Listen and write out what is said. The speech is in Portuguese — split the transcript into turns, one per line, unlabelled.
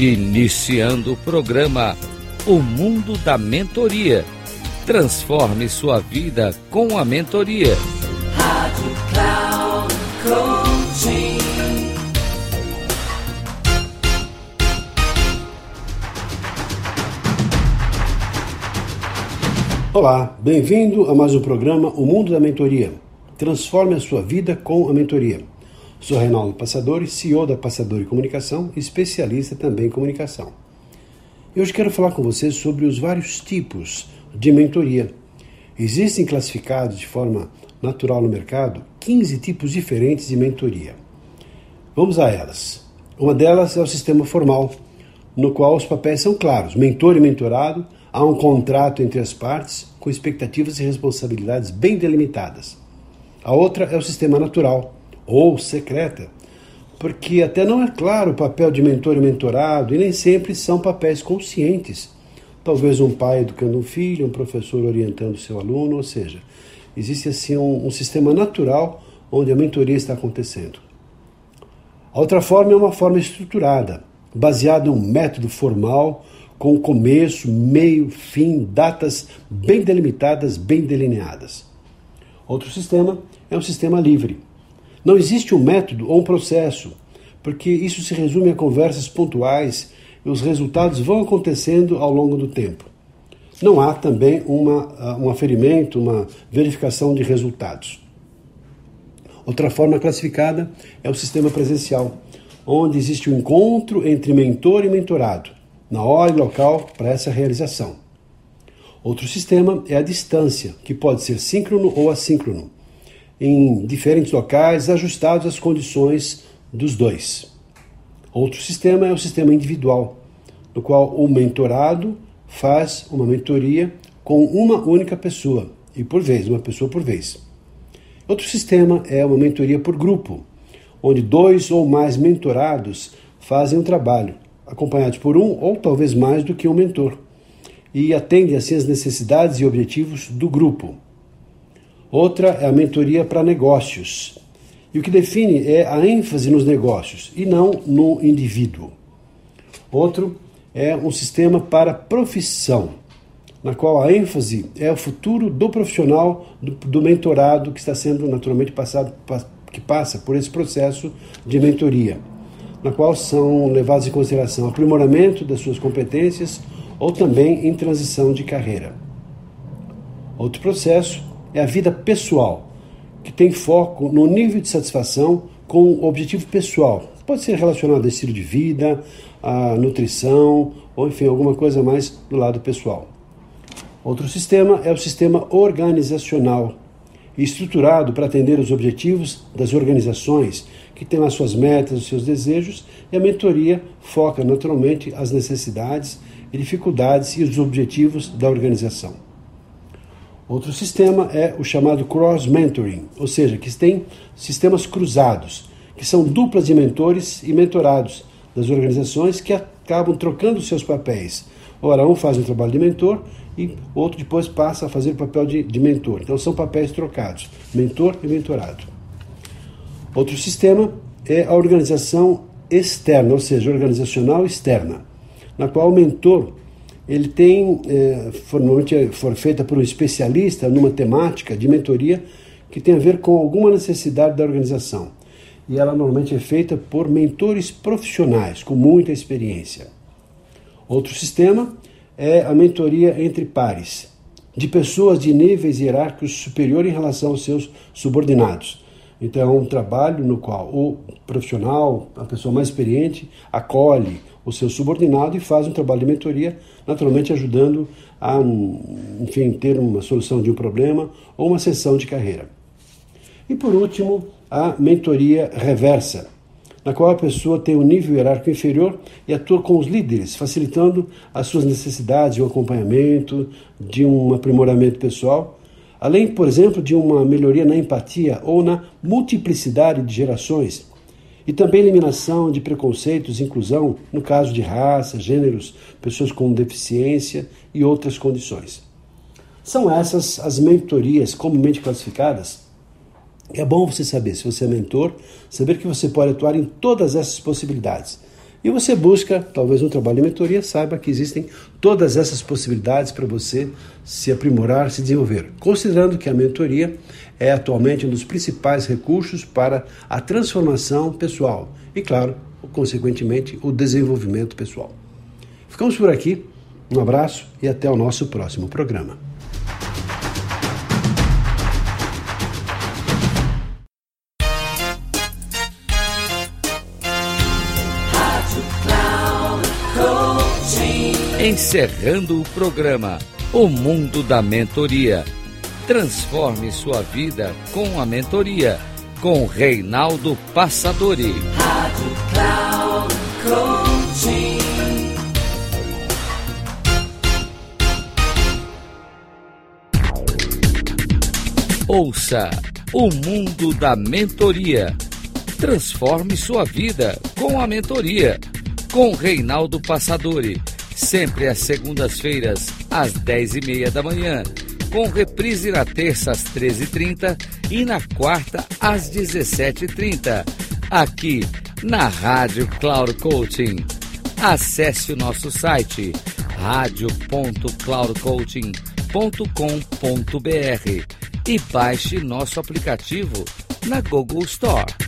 Iniciando o programa O Mundo da Mentoria. Transforme sua vida com a mentoria. Rádio Cloud Coaching.
Olá, bem-vindo a mais um programa O Mundo da Mentoria. Transforme a sua vida com a mentoria. Sou Reinaldo Passadori, CEO da Passadori Comunicação, especialista também em comunicação. E hoje quero falar com vocês sobre os vários tipos de mentoria. Existem classificados de forma natural no mercado 15 tipos diferentes de mentoria. Vamos a elas. Uma delas é o sistema formal, no qual os papéis são claros: mentor e mentorado, há um contrato entre as partes com expectativas e responsabilidades bem delimitadas. A outra é o sistema natural, ou secreta, porque até não é claro o papel de mentor e mentorado e nem sempre são papéis conscientes. Talvez um pai educando um filho, um professor orientando seu aluno, ou seja, existe assim um, um sistema natural onde a mentoria está acontecendo. A outra forma é uma forma estruturada, baseada em um método formal, com começo, meio, fim, datas bem delimitadas, bem delineadas. Outro sistema é um sistema livre, não existe um método ou um processo, porque isso se resume a conversas pontuais e os resultados vão acontecendo ao longo do tempo. Não há também uma, ah, um aferimento, uma verificação de resultados. Outra forma classificada é o sistema presencial, onde existe o um encontro entre mentor e mentorado, na hora e local para essa realização. Outro sistema é a distância, que pode ser síncrono ou assíncrono em diferentes locais, ajustados às condições dos dois. Outro sistema é o sistema individual, no qual o mentorado faz uma mentoria com uma única pessoa, e por vez, uma pessoa por vez. Outro sistema é uma mentoria por grupo, onde dois ou mais mentorados fazem um trabalho, acompanhados por um ou talvez mais do que um mentor, e atendem assim as necessidades e objetivos do grupo. Outra é a mentoria para negócios. E o que define é a ênfase nos negócios e não no indivíduo. Outro é um sistema para profissão, na qual a ênfase é o futuro do profissional, do, do mentorado que está sendo naturalmente passado, que passa por esse processo de mentoria, na qual são levados em consideração aprimoramento das suas competências ou também em transição de carreira. Outro processo é a vida pessoal, que tem foco no nível de satisfação com o objetivo pessoal. Pode ser relacionado a estilo de vida, a nutrição, ou enfim, alguma coisa mais do lado pessoal. Outro sistema é o sistema organizacional, estruturado para atender os objetivos das organizações, que têm as suas metas, os seus desejos, e a mentoria foca naturalmente as necessidades e dificuldades e os objetivos da organização. Outro sistema é o chamado cross mentoring, ou seja, que tem sistemas cruzados, que são duplas de mentores e mentorados das organizações que acabam trocando seus papéis. Ora, um faz um trabalho de mentor e outro depois passa a fazer o papel de, de mentor. Então são papéis trocados, mentor e mentorado. Outro sistema é a organização externa, ou seja, organizacional externa, na qual o mentor ele tem, é, normalmente for feita por um especialista numa temática de mentoria que tem a ver com alguma necessidade da organização. E ela normalmente é feita por mentores profissionais com muita experiência. Outro sistema é a mentoria entre pares, de pessoas de níveis hierárquicos superior em relação aos seus subordinados. Então é um trabalho no qual o profissional, a pessoa mais experiente, acolhe o seu subordinado e faz um trabalho de mentoria, naturalmente ajudando a, enfim, ter uma solução de um problema ou uma sessão de carreira. E por último, a mentoria reversa, na qual a pessoa tem um nível hierárquico inferior e atua com os líderes, facilitando as suas necessidades, o acompanhamento, de um aprimoramento pessoal, além, por exemplo, de uma melhoria na empatia ou na multiplicidade de gerações, e também eliminação de preconceitos inclusão no caso de raça, gêneros, pessoas com deficiência e outras condições. São essas as mentorias comumente classificadas. É bom você saber, se você é mentor, saber que você pode atuar em todas essas possibilidades. E você busca, talvez um trabalho de mentoria, saiba que existem todas essas possibilidades para você se aprimorar, se desenvolver. Considerando que a mentoria é atualmente um dos principais recursos para a transformação pessoal e, claro, consequentemente, o desenvolvimento pessoal. Ficamos por aqui. Um abraço e até o nosso próximo programa.
Encerrando o programa O Mundo da Mentoria. Transforme sua vida com a mentoria com Reinaldo Passadori. Rádio Cloud. Ouça o mundo da mentoria. Transforme sua vida com a mentoria com Reinaldo Passadori sempre às segundas-feiras, às dez e meia da manhã, com reprise na terça às treze e trinta na quarta às dezessete e trinta, aqui na Rádio Cloud Coaching. Acesse o nosso site radio.cloudcoaching.com.br e baixe nosso aplicativo na Google Store.